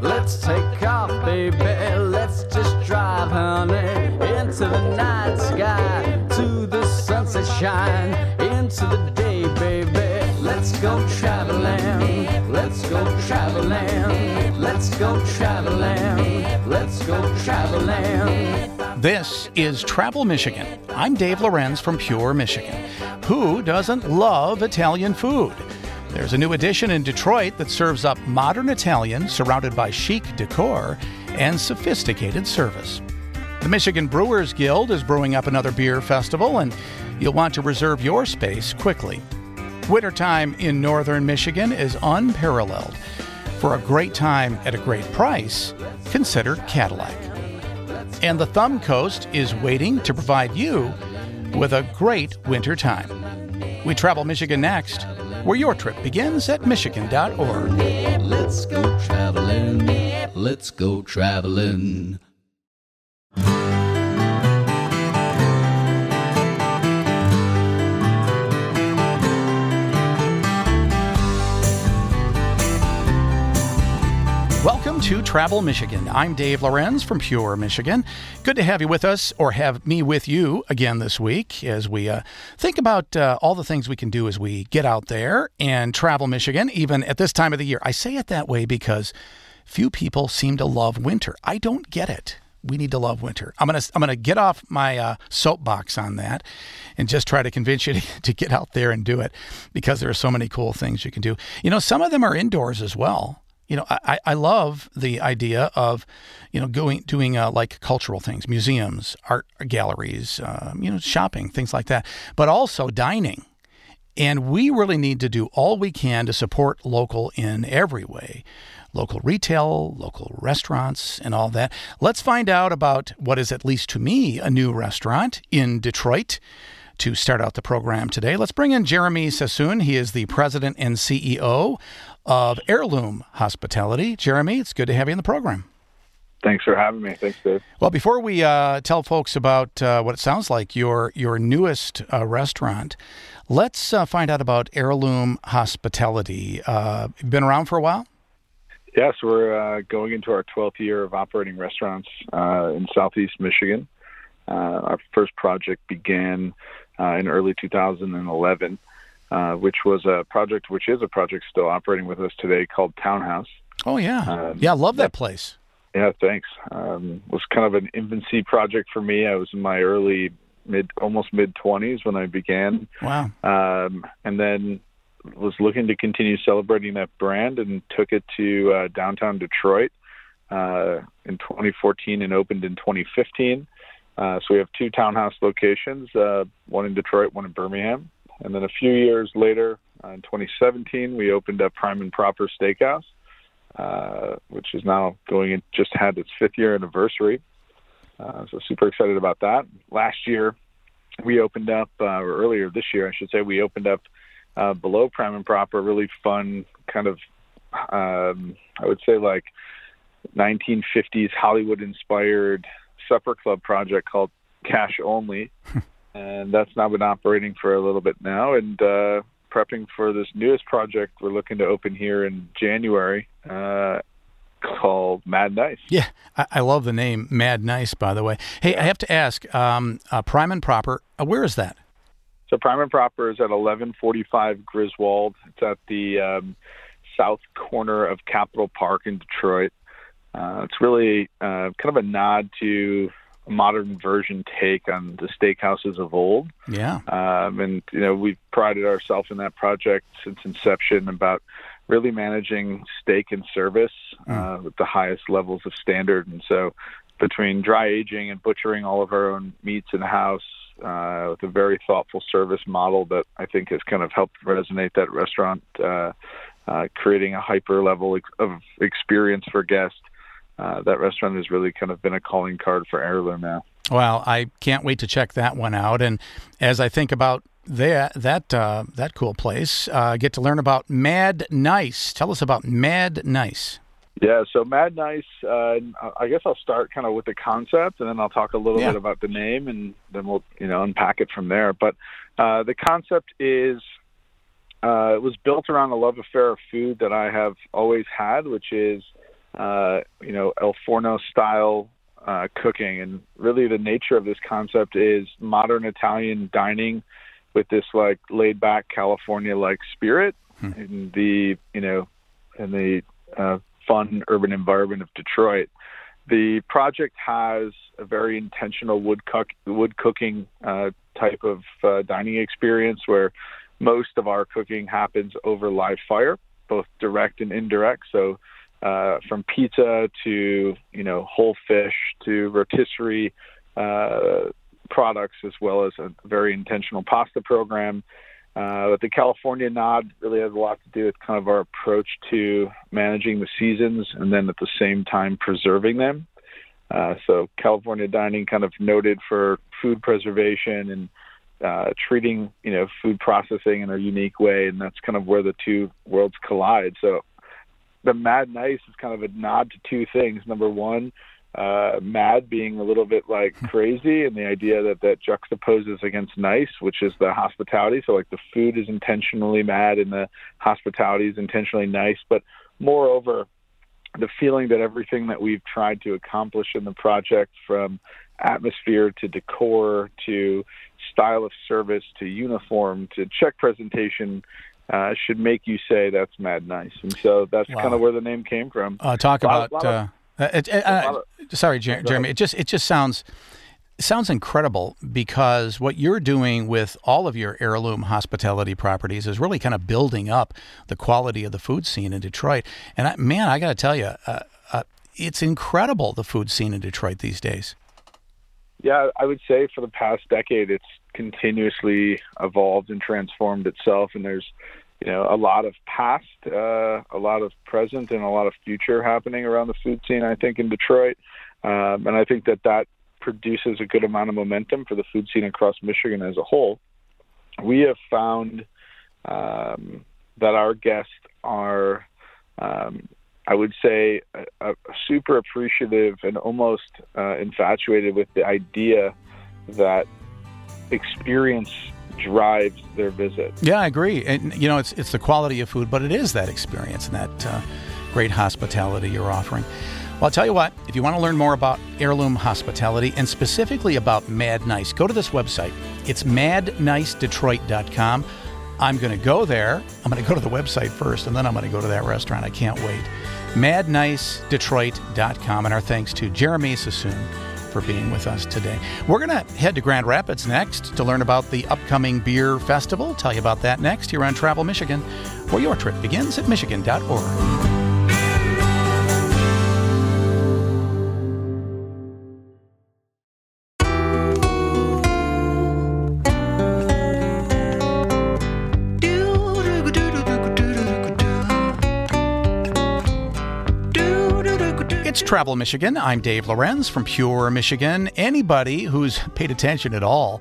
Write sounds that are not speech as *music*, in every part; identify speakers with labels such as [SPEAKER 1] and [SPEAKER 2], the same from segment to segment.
[SPEAKER 1] Let's take off, baby. Let's just drive, honey, into the night sky, to the sunset shine, into the day, baby. Let's go traveling. Let's go traveling. Let's go traveling. Let's go traveling.
[SPEAKER 2] This is Travel Michigan. I'm Dave Lorenz from Pure Michigan. Who doesn't love Italian food? There's a new addition in Detroit that serves up modern Italian surrounded by chic decor and sophisticated service. The Michigan Brewers Guild is brewing up another beer festival, and you'll want to reserve your space quickly. Wintertime in northern Michigan is unparalleled. For a great time at a great price, consider Cadillac. And the Thumb Coast is waiting to provide you with a great winter time. We travel Michigan next, where your trip begins at Michigan.org.
[SPEAKER 1] Let's go traveling. Let's go traveling.
[SPEAKER 2] Welcome to Travel Michigan. I'm Dave Lorenz from Pure Michigan. Good to have you with us, or have me with you again this week as we uh, think about uh, all the things we can do as we get out there and travel Michigan, even at this time of the year. I say it that way because few people seem to love winter. I don't get it. We need to love winter. I'm gonna I'm gonna get off my uh, soapbox on that, and just try to convince you to, *laughs* to get out there and do it, because there are so many cool things you can do. You know, some of them are indoors as well you know, I, I love the idea of, you know, going doing uh, like cultural things, museums, art galleries, uh, you know, shopping, things like that, but also dining. And we really need to do all we can to support local in every way local retail, local restaurants, and all that. Let's find out about what is, at least to me, a new restaurant in Detroit to start out the program today. Let's bring in Jeremy Sasson. He is the president and CEO of Heirloom Hospitality. Jeremy, it's good to have you in the program.
[SPEAKER 3] Thanks for having me. Thanks, Dave.
[SPEAKER 2] Well, before we uh, tell folks about uh, what it sounds like your your newest uh, restaurant, let's uh, find out about Heirloom Hospitality. Uh, you've been around for a while.
[SPEAKER 3] Yes, we're uh, going into our 12th year of operating restaurants in Southeast Michigan. our first project began in early 2011 uh, which was a project, which is a project still operating with us today called Townhouse.
[SPEAKER 2] Oh yeah, um, yeah, I love that place.
[SPEAKER 3] Yeah, thanks. Um, was kind of an infancy project for me. I was in my early mid, almost mid twenties when I began.
[SPEAKER 2] Wow.
[SPEAKER 3] Um, and then was looking to continue celebrating that brand and took it to uh, downtown Detroit uh, in 2014 and opened in 2015. Uh, so we have two townhouse locations, uh, one in Detroit, one in Birmingham. And then a few years later, uh, in 2017, we opened up Prime and Proper Steakhouse, uh, which is now going in, just had its fifth year anniversary. Uh, so super excited about that. Last year, we opened up, uh, or earlier this year, I should say, we opened up uh, below Prime and Proper, really fun kind of, um, I would say like 1950s Hollywood inspired supper club project called Cash Only. *laughs* and that's now been operating for a little bit now and uh, prepping for this newest project we're looking to open here in January uh, called Mad Nice.
[SPEAKER 2] Yeah, I, I, love the name Mad Nice, by the way. Hey, I have to ask, um, uh, Prime and Proper, uh, where is that?
[SPEAKER 3] So Prime and Proper is at 1145 Griswold. It's at the um, south corner of Capitol Park in Detroit. Uh, it's really uh, kind of a nod to modern version take on the steakhouses of old.
[SPEAKER 2] Yeah.
[SPEAKER 3] Um, and, you know, we've prided ourselves in that project since inception about really managing steak and service mm. uh, with the highest levels of standard. And so between dry aging and butchering all of our own meats in house, uh, with a very thoughtful service model that I think has kind of helped resonate that restaurant, uh, uh, creating a hyper level ex- of experience for guests uh, that restaurant has really kind of been a calling card for Heirloom now.
[SPEAKER 2] Well, I can't wait to check that one out. And as I think about that that uh, that cool place, uh, get to learn about Mad Nice. Tell us about Mad Nice.
[SPEAKER 3] Yeah, so Mad Nice. Uh, I guess I'll start kind of with the concept, and then I'll talk a little yeah. bit about the name, and then we'll you know unpack it from there. But uh, the concept is uh, it was built around a love affair of food that I have always had, which is uh, you know, El Forno style uh, cooking. And really, the nature of this concept is modern Italian dining with this like laid back California like spirit hmm. in the you know in the uh, fun urban environment of Detroit. The project has a very intentional wood cook wood cooking uh, type of uh, dining experience where most of our cooking happens over live fire, both direct and indirect. So uh, from pizza to you know whole fish to rotisserie uh, products, as well as a very intentional pasta program. Uh, but the California nod really has a lot to do with kind of our approach to managing the seasons and then at the same time preserving them. Uh, so California dining kind of noted for food preservation and uh, treating you know food processing in a unique way, and that's kind of where the two worlds collide. So the Mad Nice is kind of a nod to two things. Number one, uh, mad being a little bit like crazy, and the idea that that juxtaposes against nice, which is the hospitality. So like the food is intentionally mad, and the hospitality is intentionally nice. But moreover, the feeling that everything that we've tried to accomplish in the project, from atmosphere to decor to style of service to uniform to check presentation uh, should make you say that's mad nice. And so that's wow. kind of where the name came from.
[SPEAKER 2] Uh, talk about. Of, uh, it, it, uh, sorry, Jer- Jeremy. It just it just sounds sounds incredible because what you're doing with all of your heirloom hospitality properties is really kind of building up the quality of the food scene in Detroit. And I, man, I got to tell you, uh, uh, it's incredible the food scene in Detroit these days.
[SPEAKER 3] Yeah, I would say for the past decade, it's continuously evolved and transformed itself, and there's you know a lot of past, uh, a lot of present, and a lot of future happening around the food scene. I think in Detroit, um, and I think that that produces a good amount of momentum for the food scene across Michigan as a whole. We have found um, that our guests are um, I would say, super appreciative and almost uh, infatuated with the idea that experience drives their visit.
[SPEAKER 2] Yeah, I agree. And you know, it's it's the quality of food, but it is that experience and that uh, great hospitality you're offering. Well, I'll tell you what, if you want to learn more about heirloom hospitality and specifically about Mad Nice, go to this website. It's madnicedetroit.com. I'm going to go there. I'm going to go to the website first, and then I'm going to go to that restaurant. I can't wait. MadNiceDetroit.com. And our thanks to Jeremy Sasson for being with us today. We're going to head to Grand Rapids next to learn about the upcoming beer festival. Tell you about that next here on Travel Michigan, where your trip begins at Michigan.org. Travel Michigan. I'm Dave Lorenz from Pure Michigan. Anybody who's paid attention at all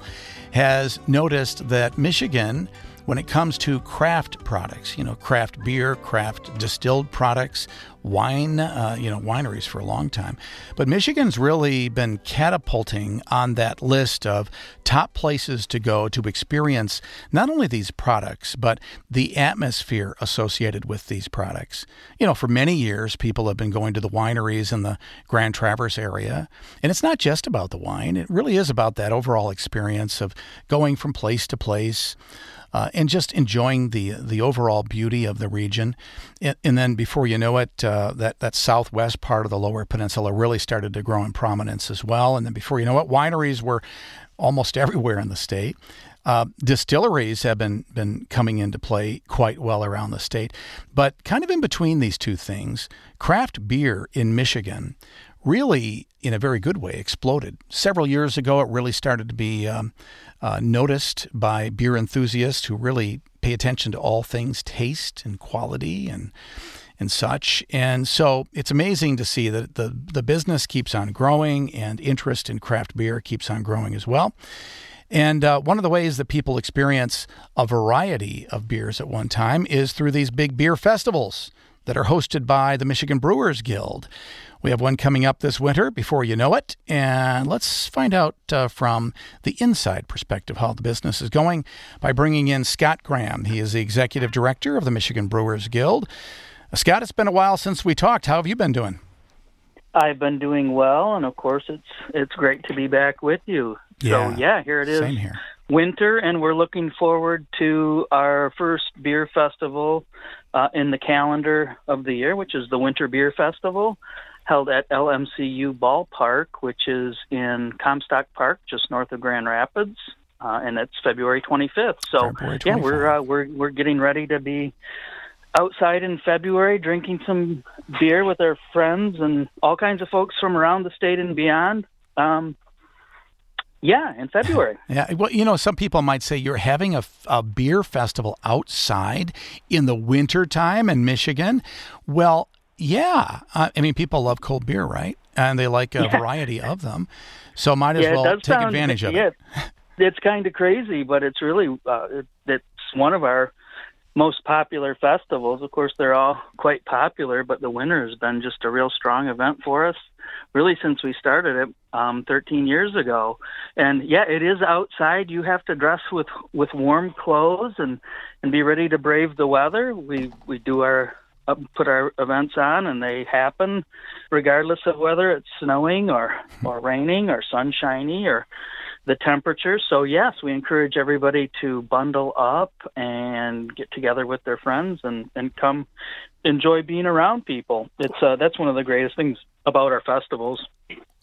[SPEAKER 2] has noticed that Michigan when it comes to craft products, you know, craft beer, craft distilled products, wine, uh, you know, wineries for a long time. But Michigan's really been catapulting on that list of top places to go to experience not only these products, but the atmosphere associated with these products. You know, for many years, people have been going to the wineries in the Grand Traverse area. And it's not just about the wine, it really is about that overall experience of going from place to place uh, and just enjoying the the overall beauty of the region. And, and then before you know it, uh, that that southwest part of the Lower Peninsula really started to grow in prominence as well. And then before you know it, wineries were almost *laughs* everywhere in the state. Uh, distilleries have been been coming into play quite well around the state, but kind of in between these two things, craft beer in Michigan really, in a very good way, exploded. Several years ago, it really started to be um, uh, noticed by beer enthusiasts who really pay attention to all things taste and quality and and such. And so it's amazing to see that the the business keeps on growing and interest in craft beer keeps on growing as well. And uh, one of the ways that people experience a variety of beers at one time is through these big beer festivals that are hosted by the Michigan Brewers Guild. We have one coming up this winter before you know it. And let's find out uh, from the inside perspective how the business is going by bringing in Scott Graham. He is the executive director of the Michigan Brewers Guild. Uh, Scott, it's been a while since we talked. How have you been doing?
[SPEAKER 4] I've been doing well, and of course, it's it's great to be back with you.
[SPEAKER 2] Yeah.
[SPEAKER 4] So yeah, here it is,
[SPEAKER 2] Same here.
[SPEAKER 4] winter, and we're looking forward to our first beer festival uh, in the calendar of the year, which is the Winter Beer Festival, held at LMCU Ballpark, which is in Comstock Park, just north of Grand Rapids, uh, and it's February 25th. So
[SPEAKER 2] February
[SPEAKER 4] yeah, we're uh, we're we're getting ready to be outside in February, drinking some beer with our friends and all kinds of folks from around the state and beyond. Um, yeah, in February. *laughs*
[SPEAKER 2] Yeah, well, you know, some people might say you're having a, a beer festival outside in the winter time in Michigan. Well, yeah, uh, I mean, people love cold beer, right? And they like a
[SPEAKER 4] Yeah.
[SPEAKER 2] variety of them, so might as
[SPEAKER 4] yeah,
[SPEAKER 2] well take
[SPEAKER 4] sound,
[SPEAKER 2] advantage of
[SPEAKER 4] yeah,
[SPEAKER 2] it.
[SPEAKER 4] it's kind of crazy, but it's really uh, it, it's one of our most popular festivals. Of course, they're all quite popular, but the winter has been just a real strong event for us, really since we started it um, 13 years ago. And yeah, it is outside. You have to dress with with warm clothes and and be ready to brave the weather. We we do our put our events on and they happen regardless of whether it's snowing or or raining or sunshiny or the temperature. So yes, we encourage everybody to bundle up and get together with their friends and and come enjoy being around people. It's uh, that's one of the greatest things about our festivals.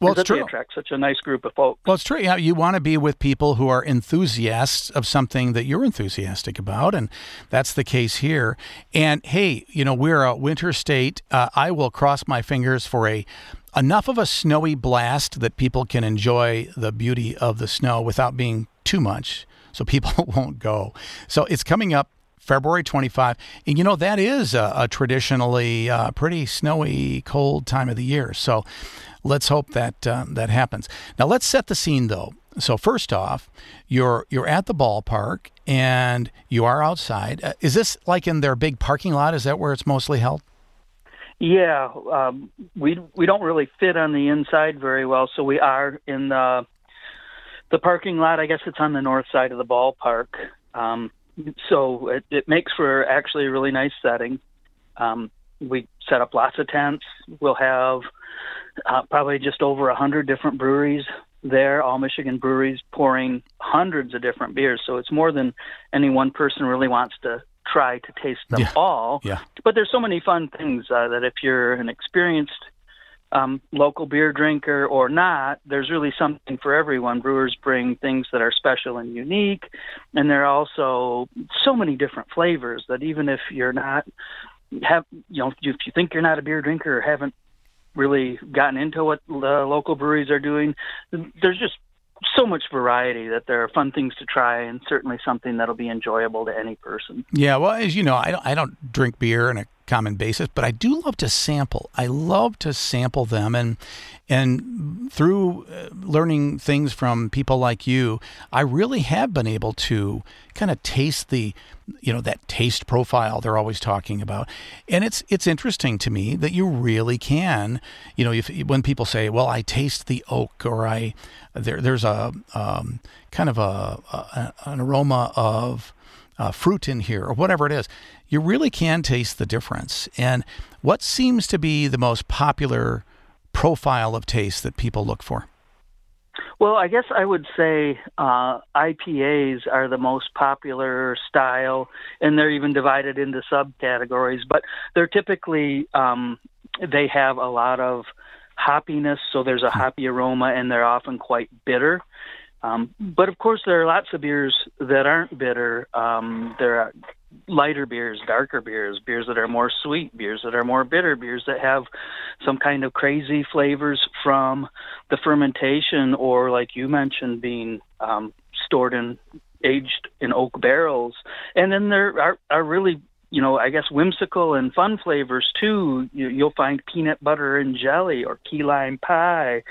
[SPEAKER 2] Well, it's true.
[SPEAKER 4] attract such a nice group of folks.
[SPEAKER 2] Well, it's true. Yeah, you want to be with people who are enthusiasts of something that you're enthusiastic about, and that's the case here. And hey, you know, we're a winter state. Uh, I will cross my fingers for a enough of a snowy blast that people can enjoy the beauty of the snow without being too much, so people *laughs* won't go. So it's coming up. February 25. And you know, that is a, a traditionally uh, pretty snowy, cold time of the year. So let's hope that uh, that happens. Now let's set the scene though. So first off, you're you're at the ballpark and you are outside. Uh, is this like in their big parking lot? Is that where it's mostly held?
[SPEAKER 4] Yeah, um, we we don't really fit on the inside very well, so we are in the the parking lot. I guess it's on the north side of the ballpark. Um, so it, it makes for actually a really nice setting. Um, we set up lots of tents. We'll have uh, probably just over a hundred different breweries there, all Michigan breweries pouring hundreds of different beers. So it's more than any one person really wants to try to taste them
[SPEAKER 2] Yeah.
[SPEAKER 4] all.
[SPEAKER 2] Yeah.
[SPEAKER 4] But there's so many fun things uh, that if you're an experienced um, local beer drinker or not, there's really something for everyone. Brewers bring things that are special and unique, and there are also so many different flavors that even if you're not have you know if you think you're not a beer drinker or haven't really gotten into what the local breweries are doing, there's just so much variety that there are fun things to try and certainly something that'll be enjoyable to any person.
[SPEAKER 2] Yeah, well, as you know, I don't, I don't drink beer on a common basis, but I do love to sample. I love to sample them, and and through uh, learning things from people like you, I really have been able to kind of taste the, you know, that taste profile they're always talking about, and it's it's interesting to me that you really can, you know, if when people say, well, I taste the oak, or I there there's a um, kind of a, a an aroma of uh, fruit in here or whatever it is, you really can taste the difference. And what seems to be the most popular profile of taste that people look for?
[SPEAKER 4] Well, I guess I would say uh, IPAs are the most popular style, and they're even divided into subcategories. But they're typically um, they have a lot of hoppiness, so there's a hoppy aroma, and they're often quite bitter. Um, but of course, there are lots of beers that aren't bitter. Um, there are lighter beers, darker beers, beers that are more sweet, beers that are more bitter, beers that have some kind of crazy flavors from the fermentation, or like you mentioned, being um, stored in aged in oak barrels. And then there are, are really you know, I guess whimsical and fun flavors too. You, you'll find peanut butter and jelly, or key lime pie,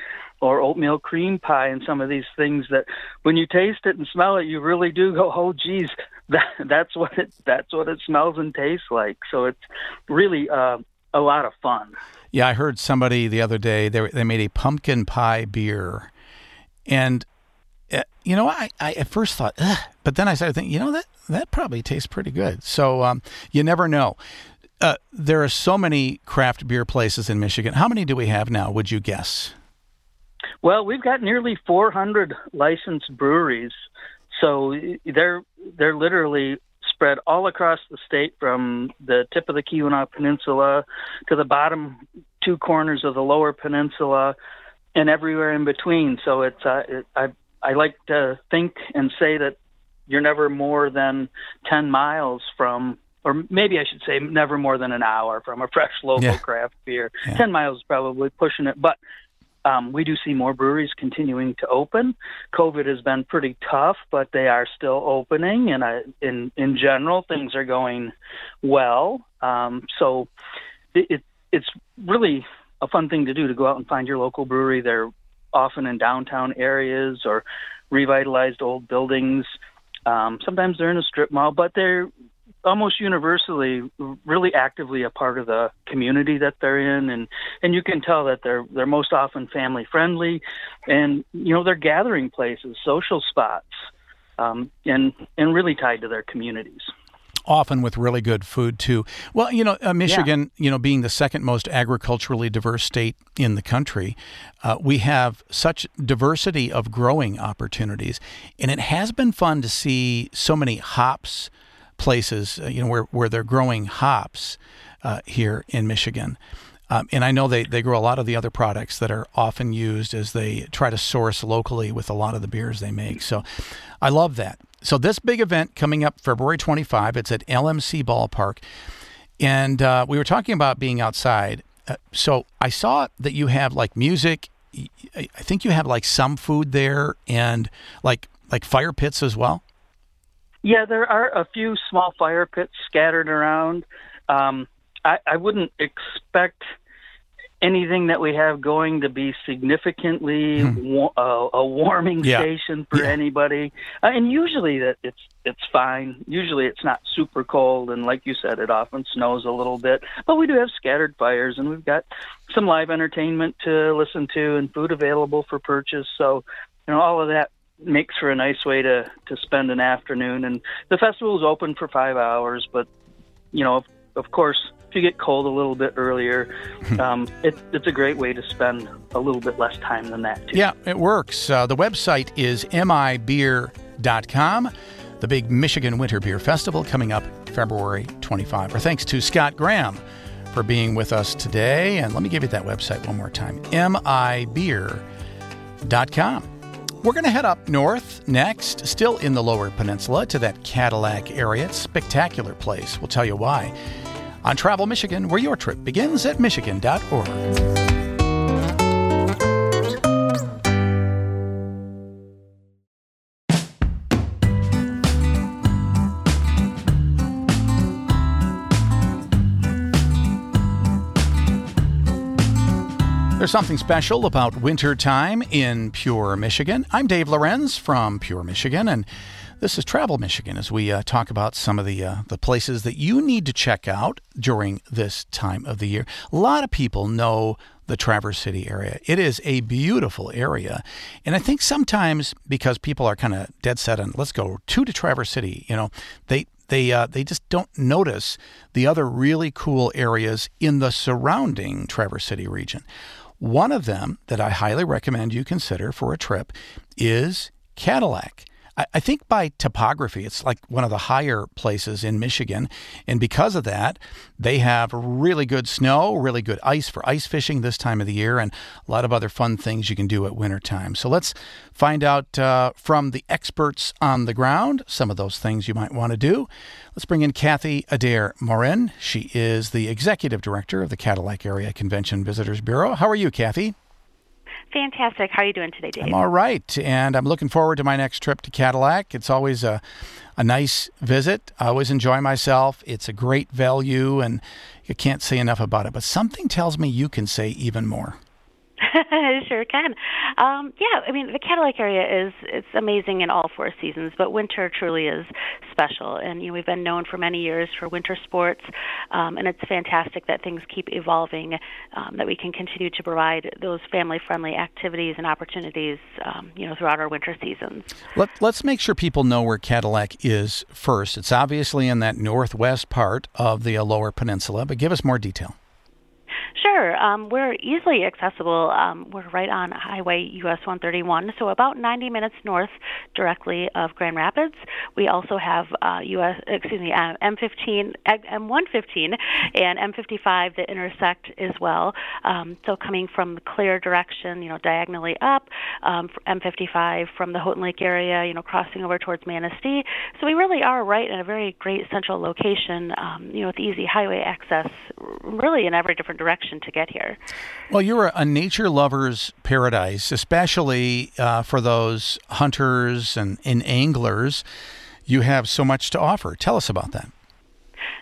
[SPEAKER 4] or oatmeal cream pie, and some of these things that, when you taste it and smell it, you really do go, "Oh, geez, *laughs* that, that's what it that's what it smells and tastes like." So it's really uh, a lot of fun.
[SPEAKER 2] Yeah, I heard somebody the other day they they made a pumpkin pie beer, and uh, you know, I, I at first thought, Ugh, but then I started thinking, you know, that that probably tastes pretty good. So um, you never know. uh, there are so many craft beer places in Michigan. How many do we have now? Would you guess?
[SPEAKER 4] Well, we've got nearly 400 licensed breweries, so they're they're literally spread all across the state from the tip of the Keweenaw Peninsula to the bottom two corners of the lower peninsula and everywhere in between. So it's uh, it, I I like to think and say that you're never more than 10 miles from or maybe I should say never more than an hour from a fresh local yeah. craft beer. Yeah. 10 miles is probably pushing it, but um, we do see more breweries continuing to open. COVID has been pretty tough, but they are still opening, and I, in in general, things are going well. Um, so it, it, it's really a fun thing to do to go out and find your local brewery. They're often in downtown areas or revitalized old buildings. Um, sometimes they're in a strip mall, but they're almost universally really actively a part of the community that they're in and and you can tell that they're they're most often family friendly and you know they're gathering places social spots um, and and really tied to their communities
[SPEAKER 2] often with really good food too. Well, you know, uh, Michigan, yeah. you know, being the second most agriculturally diverse state in the country, uh, we have such diversity of growing opportunities, and it has been fun to see so many hops places, uh, you know, where, where they're growing hops uh, here in Michigan. Um, and I know they, they grow a lot of the other products that are often used as they try to source locally with a lot of the beers they make. So I love that. So this big event coming up February 25, it's at LMC Ballpark. And uh, we were talking about being outside. Uh, so I saw that you have like music. I think you have like some food there and like like fire pits as well.
[SPEAKER 4] Yeah, there are a few small fire pits scattered around. Um, I, I wouldn't expect anything that we have going to be significantly hmm. wa- uh, a warming yeah. station for yeah. anybody. Uh, and usually that it's it's fine. Usually it's not super cold, and like you said, it often snows a little bit. But we do have scattered fires, and we've got some live entertainment to listen to, and food available for purchase. So you know all of that makes for a nice way to to spend an afternoon. And the festival is open for five hours, but you know, of, of course, if you get cold a little bit earlier, *laughs* um, it, it's a great way to spend a little bit less time than that. Too.
[SPEAKER 2] Yeah, it works. Uh, the website is mibeer.com. The big Michigan Winter Beer Festival coming up February 25. Our thanks to Scott Graham for being with us today. And let me give you that website one more time mibeer.com. We're going to head up north next, still in the lower peninsula, to that Cadillac area. It's a spectacular place. We'll tell you why. On Travel Michigan, where your trip begins at Michigan.org. There's something special about winter time in Pure, Michigan. I'm Dave Lorenz from Pure, Michigan, and this is Travel Michigan as we uh, talk about some of the uh, the places that you need to check out during this time of the year. A lot of people know the Traverse City area. It is a beautiful area, and I think sometimes because people are kind of dead set on let's go to to Traverse City, you know, they they uh, they just don't notice the other really cool areas in the surrounding Traverse City region. One of them that I highly recommend you consider for a trip is Cadillac. I think by topography, it's like one of the higher places in Michigan. And because of that, they have really good snow, really good ice for ice fishing this time of the year, and a lot of other fun things you can do at wintertime. So let's find out uh, from the experts on the ground some of those things you might want to do. Let's bring in Kathy Adair Morin. She is the executive director of the Cadillac Area Convention Visitors Bureau. How are you, Kathy?
[SPEAKER 5] Fantastic. How are you doing today, Dave?
[SPEAKER 2] I'm all right, and I'm looking forward to my next trip to Cadillac. It's always a, a nice visit. I always enjoy myself. It's a great value, and you can't say enough about it. But something tells me you can say even more. *laughs*
[SPEAKER 5] sure can. Um, yeah, I mean the Cadillac area is it's amazing in all four seasons, but winter truly is special. And you know we've been known for many years for winter sports, um, and it's fantastic that things keep evolving, um, that we can continue to provide those family-friendly activities and opportunities, um, you know, throughout our winter seasons.
[SPEAKER 2] Let, let's make sure people know where Cadillac is first. It's obviously in that northwest part of the Lower Peninsula, but give us more detail.
[SPEAKER 5] Sure. Um, we're easily accessible. Um, we're right on Highway US 131, so about 90 minutes north directly of Grand Rapids. We also have uh, US, excuse me, uh, M15, M115 and M55 that intersect as well. Um, so coming from the clear direction, you know, diagonally up, um, M55 from the Houghton Lake area, you know, crossing over towards Manistee. So we really are right in a very great central location, um, you know, with easy highway access, really in every different direction direction to get here.
[SPEAKER 2] Well, you're a nature lover's paradise, especially uh, for those hunters and, and anglers. You have so much to offer. Tell us about that.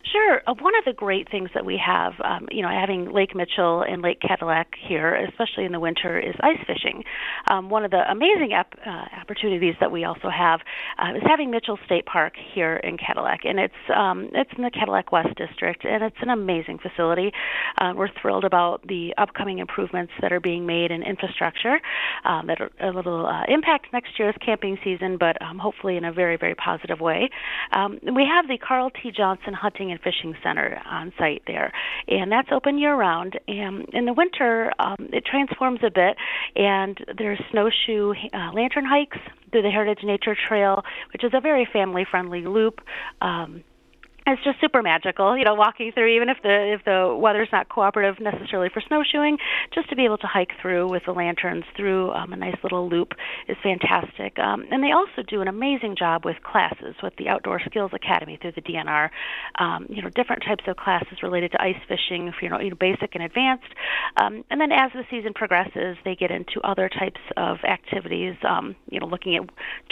[SPEAKER 5] Sure. Uh, one of the great things that we have, um, you know, having Lake Mitchell and Lake Cadillac here, especially in the winter, is ice fishing. Um, one of the amazing ap- uh, opportunities that we also have uh, is having Mitchell State Park here in Cadillac, and it's um, it's in the Cadillac West District, and it's an amazing facility. Uh, we're thrilled about the upcoming improvements that are being made in infrastructure um, that are a little uh, impact next year's camping season, but um, hopefully in a very very positive way. Um, we have the Carl T. Johnson Hunting and and Fishing Center on site there, and that's open year round. And in the winter, um, it transforms a bit, and there's snowshoe uh, lantern hikes through the Heritage Nature Trail, which is a very family-friendly loop. Um, it's just super magical, you know, walking through even if the if the weather's not cooperative necessarily for snowshoeing, just to be able to hike through with the lanterns through um, a nice little loop is fantastic. Um, and they also do an amazing job with classes with the Outdoor Skills Academy through the DNR. Um, you know, different types of classes related to ice fishing, you know, you know basic and advanced. Um, and then as the season progresses, they get into other types of activities. Um, you know, looking at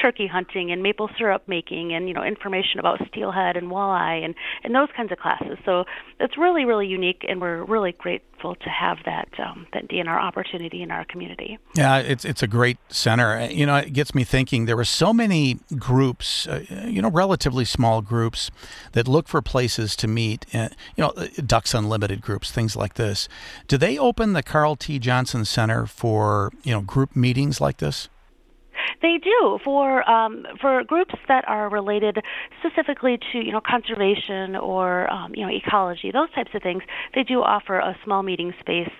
[SPEAKER 5] turkey hunting and maple syrup making, and you know, information about steelhead and walleye and, and those kinds of classes. So it's really, really unique, and we're really grateful to have that um, that DNR opportunity in our community.
[SPEAKER 2] Yeah, it's it's a great center. Uh, you know, it gets me thinking. There were so many groups, uh, you know, relatively small groups that look for places to meet. Uh, you know, uh, Ducks Unlimited groups, things like this. Do they open the Carl T. Johnson Center for you know group meetings like this?
[SPEAKER 5] They do for um, for groups that are related specifically to you know conservation or um, you know ecology, those types of things. They do offer a small meeting space.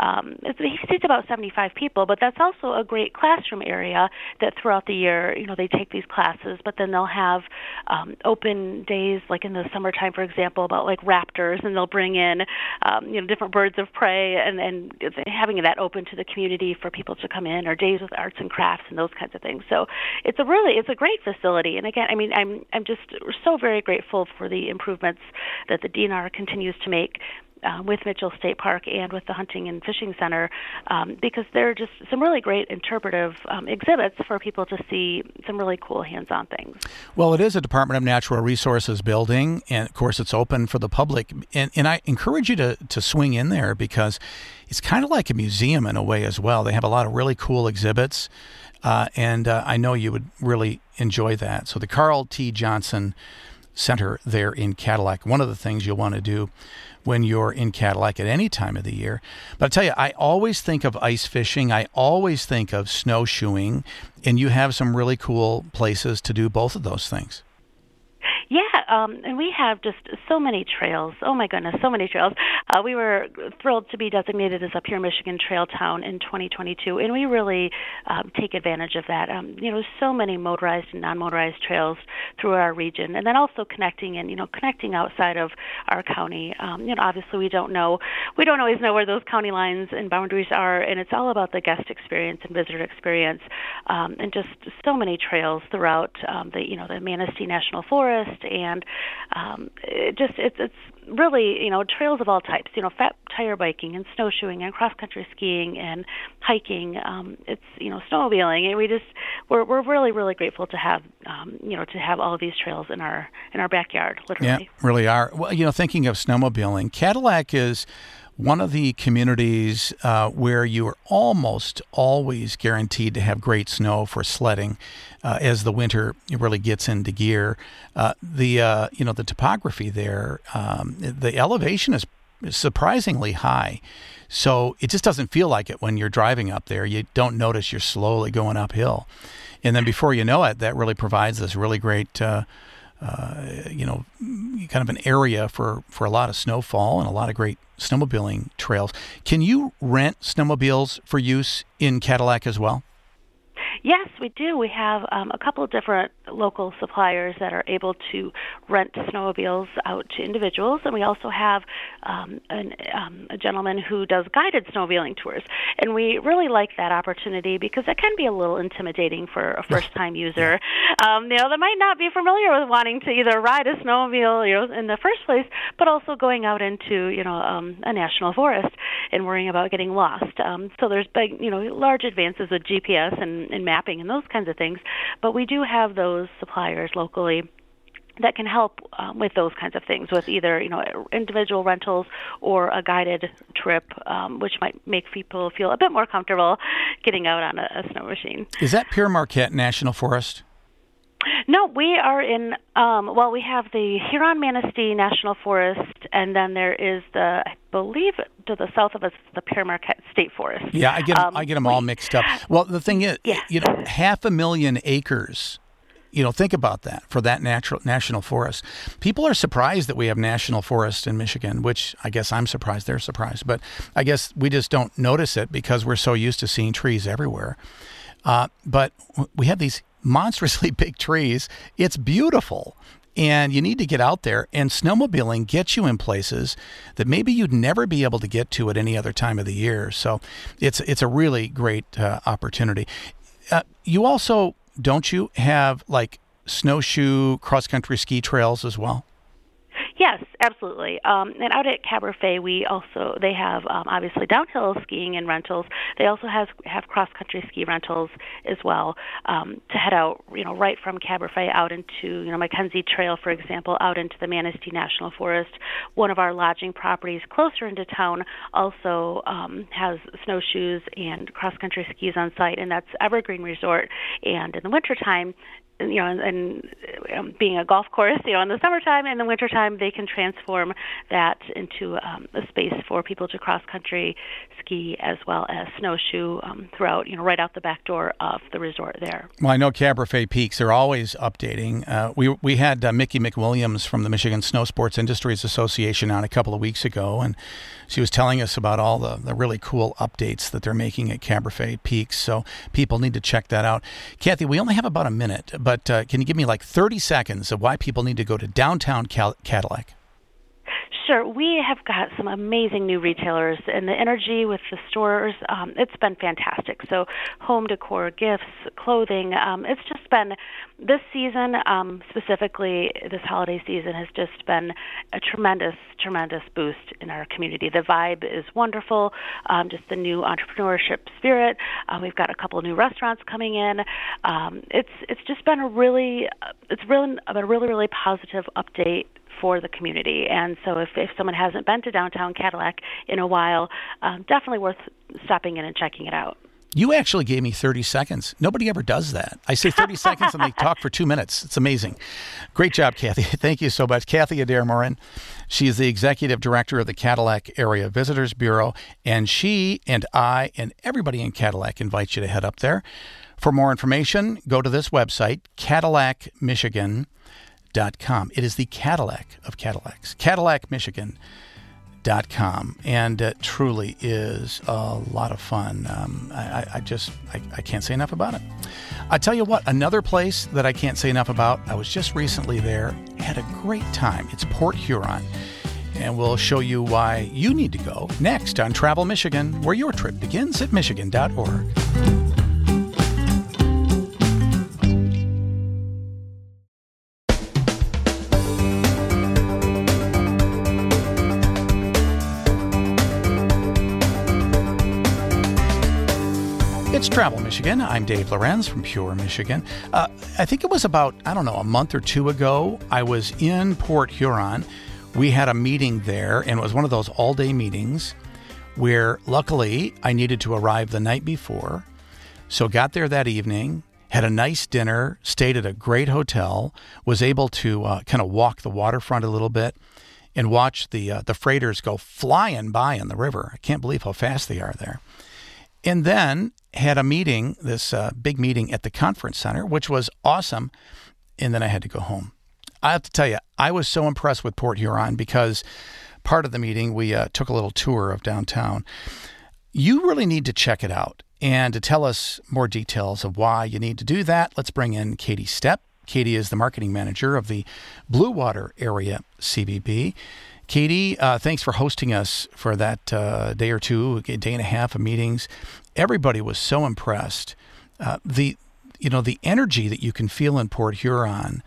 [SPEAKER 5] Um, it seats about 75 people, but that's also a great classroom area that throughout the year you know they take these classes, but then they'll have um, open days like in the summertime, for example, about like raptors, and they'll bring in um, you know different birds of prey, and and having that open to the community for people to come in, or days with arts and crafts and those kinds of So it's a really it's a great facility. And again, I mean, I'm I'm just so very grateful for the improvements that the DNR continues to make uh, with Mitchell State Park and with the Hunting and Fishing Center um, because there are just some really great interpretive um, exhibits for people to see some really cool hands on things.
[SPEAKER 2] Well, it is a Department of Natural Resources building, and of course, it's open for the public. And, and I encourage you to, to swing in there because it's kind of like a museum in a way as well. They have a lot of really cool exhibits. Uh, and uh, I know you would really enjoy that. So the Carl T. Johnson Center there in Cadillac. One of the things you'll want to do when you're in Cadillac at any time of the year. But I tell you, I always think of ice fishing. I always think of snowshoeing, and you have some really cool places to do both of those things.
[SPEAKER 5] Yeah, um, and we have just so many trails. Oh my goodness, so many trails. Uh, we were thrilled to be designated as a Pure Michigan Trail Town in 2022, and we really um, take advantage of that. Um, you know, so many motorized and non-motorized trails through our region, and then also connecting and you know connecting outside of our county. Um, you know, obviously we don't know, we don't always know where those county lines and boundaries are, and it's all about the guest experience and visitor experience, um, and just so many trails throughout um, the you know the Manistee National Forest and um, it just it's it's really you know trails of all types you know fat tire biking and snowshoeing and cross country skiing and hiking um it's you know snowmobiling and we just we're we're really really grateful to have um you know to have all of these trails in our in our backyard literally.
[SPEAKER 2] Yeah really are. Well you know thinking of snowmobiling Cadillac is one of the communities uh, where you are almost always guaranteed to have great snow for sledding uh, as the winter really gets into gear. Uh, the uh, you know the topography there, um, the elevation is surprisingly high. So it just doesn't feel like it when you're driving up there. You don't notice you're slowly going uphill. And then before you know it, that really provides this really great, uh, you know, kind of an area for, for a lot of snowfall and a lot of great snowmobiling trails. Can you rent snowmobiles for use in Cadillac as well?
[SPEAKER 5] Yes, we do. We have um, a couple of different local suppliers that are able to rent snowmobiles out to individuals, and we also have um, an, um, a gentleman who does guided snowmobiling tours. And we really like that opportunity because it can be a little intimidating for a first-time user, um, you know, that might not be familiar with wanting to either ride a snowmobile, you know, in the first place, but also going out into, you know, um, a national forest and worrying about getting lost. Um, so there's big, you know, large advances with GPS and, and mapping and those kinds of things, but we do have those suppliers locally that can help um, with those kinds of things with either you know individual rentals or a guided trip um, which might make people feel a bit more comfortable getting out on a, a snow machine
[SPEAKER 2] is that pere marquette national forest
[SPEAKER 5] no, we are in. Um, well, we have the Huron Manistee National Forest, and then there is the, I believe, to the south of us, the Pere Marquette State Forest.
[SPEAKER 2] Yeah, I get um, I get them all mixed up. Well, the thing is,
[SPEAKER 5] yeah.
[SPEAKER 2] you know, half a million acres you know, think about that for that natural national forest. People are surprised that we have national forests in Michigan, which I guess I'm surprised they're surprised, but I guess we just don't notice it because we're so used to seeing trees everywhere. Uh, but we have these monstrously *laughs* big trees. It's beautiful. And you need to get out there, and snowmobiling gets you in places that maybe you'd never be able to get to at any other time of the year. So it's it's a really great uh, opportunity. Uh, you also don't you have like snowshoe cross country ski trails as well?
[SPEAKER 5] Yes, absolutely. Um, and out at Caberfae, we also they have um, obviously downhill skiing and rentals. They also have have cross country ski rentals as well um, to head out, you know, right from Caberfae out into you know Mackenzie Trail, for example, out into the Manistee National Forest. One of our lodging properties closer into town also um, has snowshoes and cross country skis on site, and that's Evergreen Resort. And in the wintertime, you know, and, and um, being a golf course, you know, in the summertime and the wintertime, they can transform that into um, a space for people to cross country ski as well as snowshoe um, throughout, you know, right out the back door of the resort there.
[SPEAKER 2] Well, I know Caberfae Peaks, they're always updating. Uh, we we had uh, Mickey MacWilliams from the Michigan Snow Sports Industries Association on a couple of weeks ago, and she was telling us about all the, the really cool updates that they're making at Caberfae Peaks. So people need to check that out. Kathy, we only have about a minute, but uh, can you give me like 30 seconds of why people need to go to downtown Cal- Cadillac?
[SPEAKER 5] Sure. We have got some amazing new retailers, and the energy with the stores, um, it's been fantastic. So, home decor, gifts, clothing, um, it's just been this season, um, specifically this holiday season, has just been a tremendous, tremendous boost in our community. The vibe is wonderful, um, just the new entrepreneurship spirit. Uh, we've got a couple new restaurants coming in. Um, it's it's just been a really, it's really a really, really positive update for the community. And so if, if someone hasn't been to downtown Cadillac in a while, um, definitely worth stopping in and checking it out.
[SPEAKER 2] You actually gave me 30 seconds. Nobody ever does that. I say 30 *laughs* seconds and they talk for two minutes. It's amazing. Great job, Kathy. *laughs* Thank you so much. Kathy Adair Morin. She is the executive director of the Cadillac Area Visitors Bureau, and she and I and everybody in Cadillac invite you to head up there. For more information, go to this website, Cadillac, Michigan Cadillac.com. It is the Cadillac of Cadillacs. Cadillac, Michigan. Dot com and it truly is a lot of fun. Um, I, I, just I, I can't say enough about it. I tell you what, another place that I can't say enough about. I was just recently there, had a great time. It's Port Huron, and we'll show you why you need to go next on Travel Michigan, where your trip begins at Michigan.org. It's Travel Michigan. I'm Dave Lorenz from Pure Michigan. Uh, I think it was about, I don't know, a month or two ago, I was in Port Huron. We had a meeting there, and it was one of those all day meetings. where luckily I needed to arrive the night before. So got there that evening, had a nice dinner, stayed at a great hotel, was able to uh, kind of walk the waterfront a little bit and watch the uh, the freighters go flying by in the river. I can't believe how fast they are there. And then had a meeting, this uh, big meeting at the conference center, which was awesome. And then I had to go home. I have to tell you, I was so impressed with Port Huron because part of the meeting we uh, took a little tour of downtown. You really need to check it out. And to tell us more details of why you need to do that, let's bring in Katie Stepp. Katie is the marketing manager of the Blue Water Area CVB. Katie, uh, thanks for hosting us for that uh, day or two, a day and a half of meetings. Everybody was so impressed. Uh, the you know the energy that you can feel in Port Huron,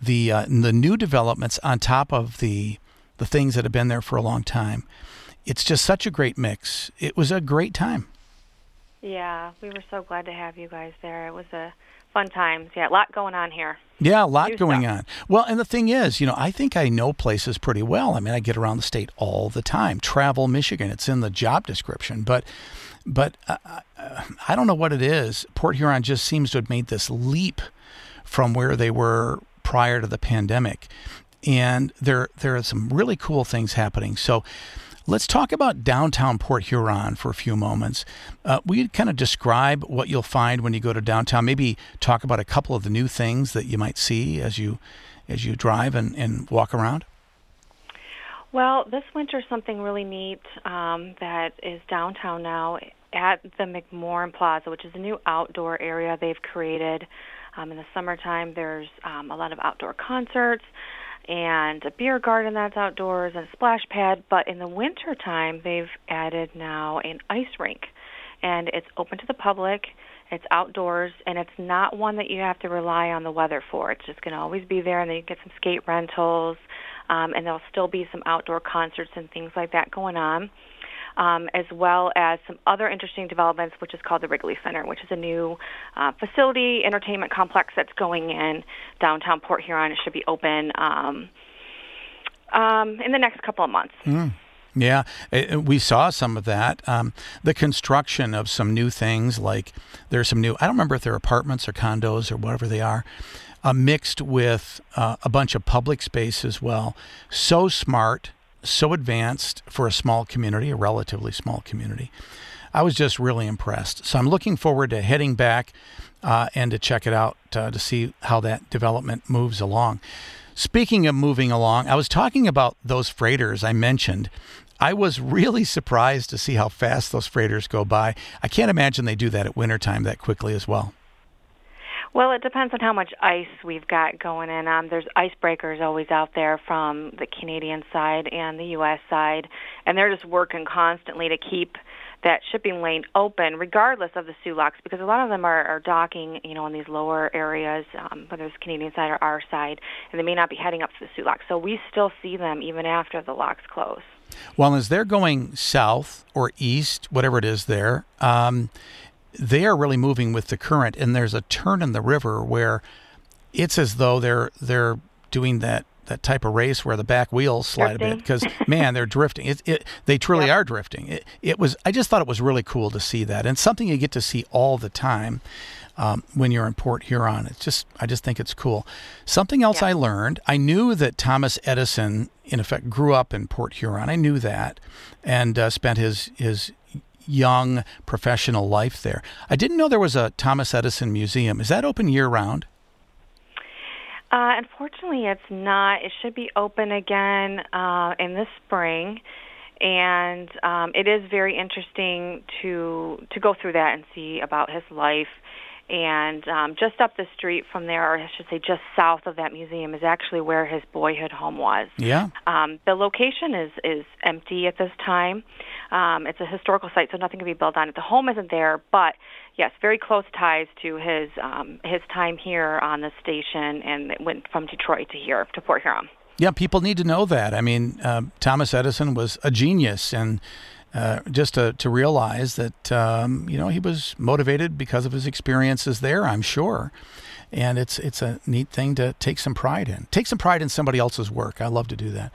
[SPEAKER 2] the uh, the new developments on top of the the things that have been there for a long time. It's just such a great mix. It was a great time.
[SPEAKER 6] Yeah, we were so glad to have you guys there. It was a fun times. Yeah, a lot going on here.
[SPEAKER 2] Yeah, a lot going stuff. on. Well, and the thing is, you know, I think I know places pretty well. I mean, I get around the state all the time. Travel Michigan, it's in the job description, but but uh, I don't know what it is. Port Huron just seems to have made this leap from where they were prior to the pandemic. And there there are some really cool things happening. So Let's talk about downtown Port Huron for a few moments. Uh, we kind of describe what you'll find when you go to downtown. Maybe talk about a couple of the new things that you might see as you as you drive and, and walk around.
[SPEAKER 6] Well, this winter something really neat um, that is downtown now at the McMorran Plaza, which is a new outdoor area they've created. Um, in the summertime, there's um, a lot of outdoor concerts and a beer garden that's outdoors and a splash pad. But in the winter time, they've added now an ice rink, and it's open to the public. It's outdoors, and it's not one that you have to rely on the weather for. It's just going to always be there, and then you get some skate rentals, um, and there'll still be some outdoor concerts and things like that going on um, as well as some other interesting developments, which is called the Wrigley Center, which is a new uh, facility entertainment complex that's going in downtown Port Huron. It should be open um, um, in the next couple of months.
[SPEAKER 2] Mm. Yeah, we saw some of that. Um, the construction of some new things, like there's some new, I don't remember if they're apartments or condos or whatever they are, uh, mixed with uh, a bunch of public space as well. So smart so advanced for a small community, a relatively small community. I was just really impressed. So I'm looking forward to heading back uh, and to check it out uh, to see how that development moves along. Speaking of moving along, I was talking about those freighters I mentioned. I was really surprised to see how fast those freighters go by. I can't imagine they do that at wintertime that quickly as well.
[SPEAKER 6] Well, it depends on how much ice we've got going in. Um, there's icebreakers always out there from the Canadian side and the U.S. side, and they're just working constantly to keep that shipping lane open, regardless of the Soo locks, because a lot of them are, are docking, you know, in these lower areas, um, whether it's Canadian side or our side, and they may not be heading up to the locks. So we still see them even after the locks close.
[SPEAKER 2] Well, as they're going south or east, whatever it is there, um, they are really moving with the current, and there's a turn in the river where it's as though they're they're doing that that type of race where the back wheels slide drifting. a bit because *laughs* man they're drifting. It, it they truly are drifting. It, it was i just thought it was really cool to see that and something you get to see all the time um, when you're in port huron. It's just i just think it's cool. Something else i learned i knew that thomas edison in effect grew up in port huron. I knew that and uh, spent his his young professional life there. I didn't know there was a Thomas Edison Museum. Is that open year round?
[SPEAKER 6] Uh, unfortunately, it's not. It should be open again uh, in the spring, and um, it is very interesting to to go through that and see about his life. And um, just up the street from there, or I should say, just south of that museum, is actually where his boyhood home was.
[SPEAKER 2] Yeah.
[SPEAKER 6] Um, the location is is empty at this time. Um, it's a historical site, so nothing can be built on it. The home isn't there, but yes, very close ties to his um, his time here on the station, and it went from Detroit to here to Port Huron.
[SPEAKER 2] Yeah, people need to know that. I mean, uh, Thomas Edison was a genius, and uh, just to, to realize that um, you know he was motivated because of his experiences there. I'm sure, and it's it's a neat thing to take some pride in. Take some pride in somebody else's work. I love to do that.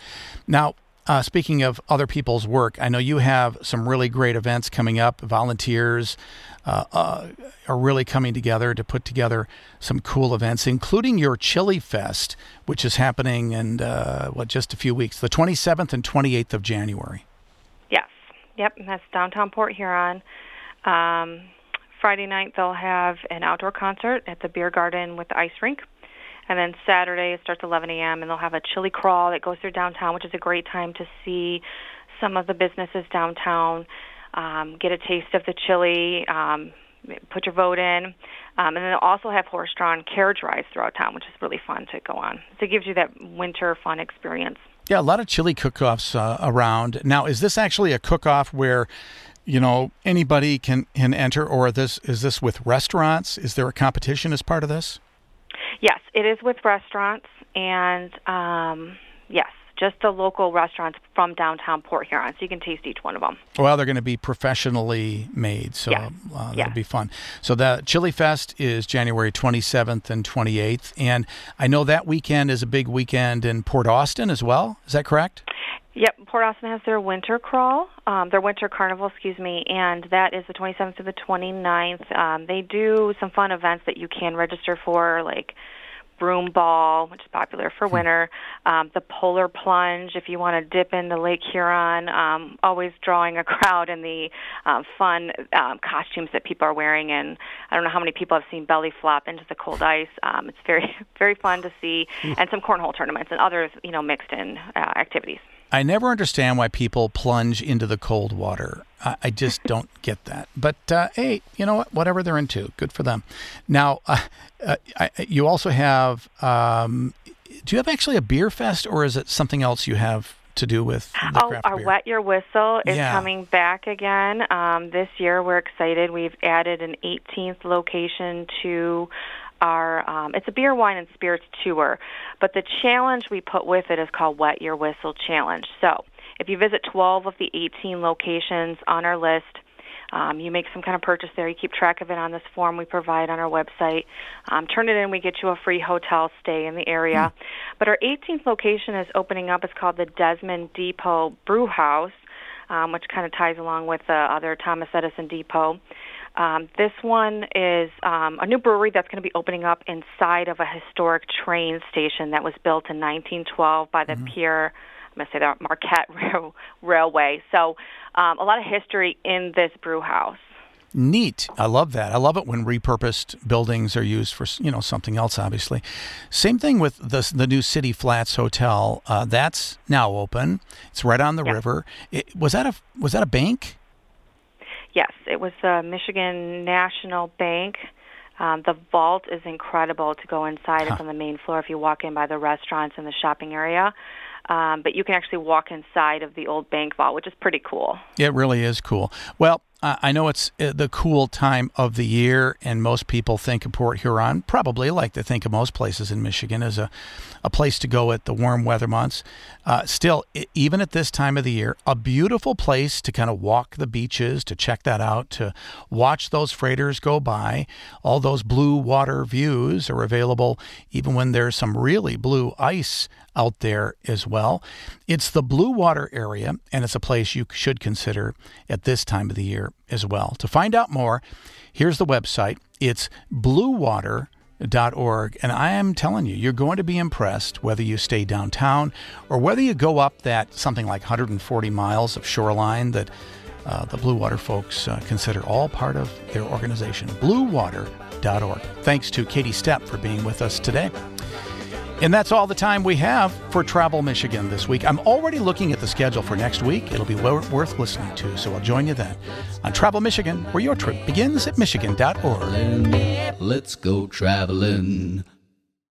[SPEAKER 2] Now, uh, speaking of other people's work, I know you have some really great events coming up. Volunteers uh, uh, are really coming together to put together some cool events, including your Chili Fest, which is happening in uh, what just a few weeks, the 27th and 28th of January.
[SPEAKER 6] Yep. That's downtown Port Huron. Um, Friday night they'll have an outdoor concert at the beer garden with the ice rink. And then Saturday it starts 11 a.m. and they'll have a chili crawl that goes through downtown, which is a great time to see some of the businesses downtown, um, get a taste of the chili, um, put your vote in. Um, and then they'll also have horse-drawn carriage rides throughout town, which is really fun to go on. So it gives you that winter fun experience.
[SPEAKER 2] Yeah, a lot of chili cook-offs uh, around. Now, is this actually a cook-off where, you know, anybody can, can enter, or this is this with restaurants? Is there a competition as part of this?
[SPEAKER 6] Yes, it is with restaurants, and um, yes, just the local restaurants from downtown Port Huron, so you can taste each one of them.
[SPEAKER 2] Well, they're going to be professionally made, so
[SPEAKER 6] Yeah.
[SPEAKER 2] uh, that'll
[SPEAKER 6] Yeah.
[SPEAKER 2] be fun. So the Chili Fest is January 27th and 28th, and I know that weekend is a big weekend in Port Austin as well. Is that correct?
[SPEAKER 6] Yep, Port Austin has their winter crawl, um, their winter carnival, excuse me, and that is the 27th to the 29th. Um, they do some fun events that you can register for, like broom ball, which is popular for winter, um, the polar plunge, if you want to dip into Lake Huron, um, always drawing a crowd in the um, fun um, costumes that people are wearing. And I don't know how many people have seen belly flop into the cold ice. Um, it's very, *laughs* very fun to see, and some cornhole tournaments and others, you know, mixed in uh, activities.
[SPEAKER 2] I never understand why people plunge into the cold water. I, I just *laughs* don't get that. But uh, hey, you know what? Whatever they're into, good for them. Now, uh, uh, I, you also have. Um, do you have actually a beer fest, or is it something else you have to do with the
[SPEAKER 6] Oh, our
[SPEAKER 2] beer?
[SPEAKER 6] Wet Your Whistle is
[SPEAKER 2] Yeah.
[SPEAKER 6] coming back again. Um, this year, we're excited. We've added an 18th location to our. Um, it's a beer, wine, and spirits tour, but the challenge we put with it is called Wet Your Whistle Challenge. So, if you visit 12 of the 18 locations on our list, um, you make some kind of purchase there. You keep track of it on this form we provide on our website. Um, turn it in. We get you a free hotel stay in the area. But our 18th location is opening up. It's called the Desmond Depot Brew House, um, which kind of ties along with the other Thomas Edison Depot. Um, this one is um, a new brewery that's going to be opening up inside of a historic train station that was built in 1912 by the Pier, I'm going to say the Marquette *laughs* Rail- Railway. So um, a lot of history in this brew house.
[SPEAKER 2] Neat. I love that. I love it when repurposed buildings are used for you know something else. Obviously, same thing with the the new City Flats Hotel. Uh, that's now open. It's right on the
[SPEAKER 6] Yeah.
[SPEAKER 2] river. It, was that a was that a bank?
[SPEAKER 6] Yes, it was the Michigan National Bank. Um, the vault is incredible to go inside. It's on the main floor if you walk in by the restaurants and the shopping area. Um, but you can actually walk inside of the old bank vault, which is pretty cool.
[SPEAKER 2] It really is cool. Well, I know it's uh, the cool time of the year, and most people think of Port Huron, probably like they think of most places in Michigan, as a, a place to go at the warm weather months. Uh, still, even at this time of the year, a beautiful place to kind of walk the beaches, to check that out, to watch those freighters go by. All those blue water views are available even when there's some really blue ice out there as well. It's the blue water area, and it's a place you should consider at this time of the year as well. To find out more, here's the website. It's bluewater.org, and I am telling you, you're going to be impressed whether you stay downtown or whether you go up that something like 140 miles of shoreline that uh, the Blue Water folks uh, consider all part of their organization, bluewater.org. Thanks to Katie Stepp for being with us today. And that's all the time we have for Travel Michigan this week. I'm already looking at the schedule for next week. It'll be wor- worth listening to, so I'll join you then on Travel Michigan, where your trip begins at michigan.org.
[SPEAKER 1] Let's go traveling.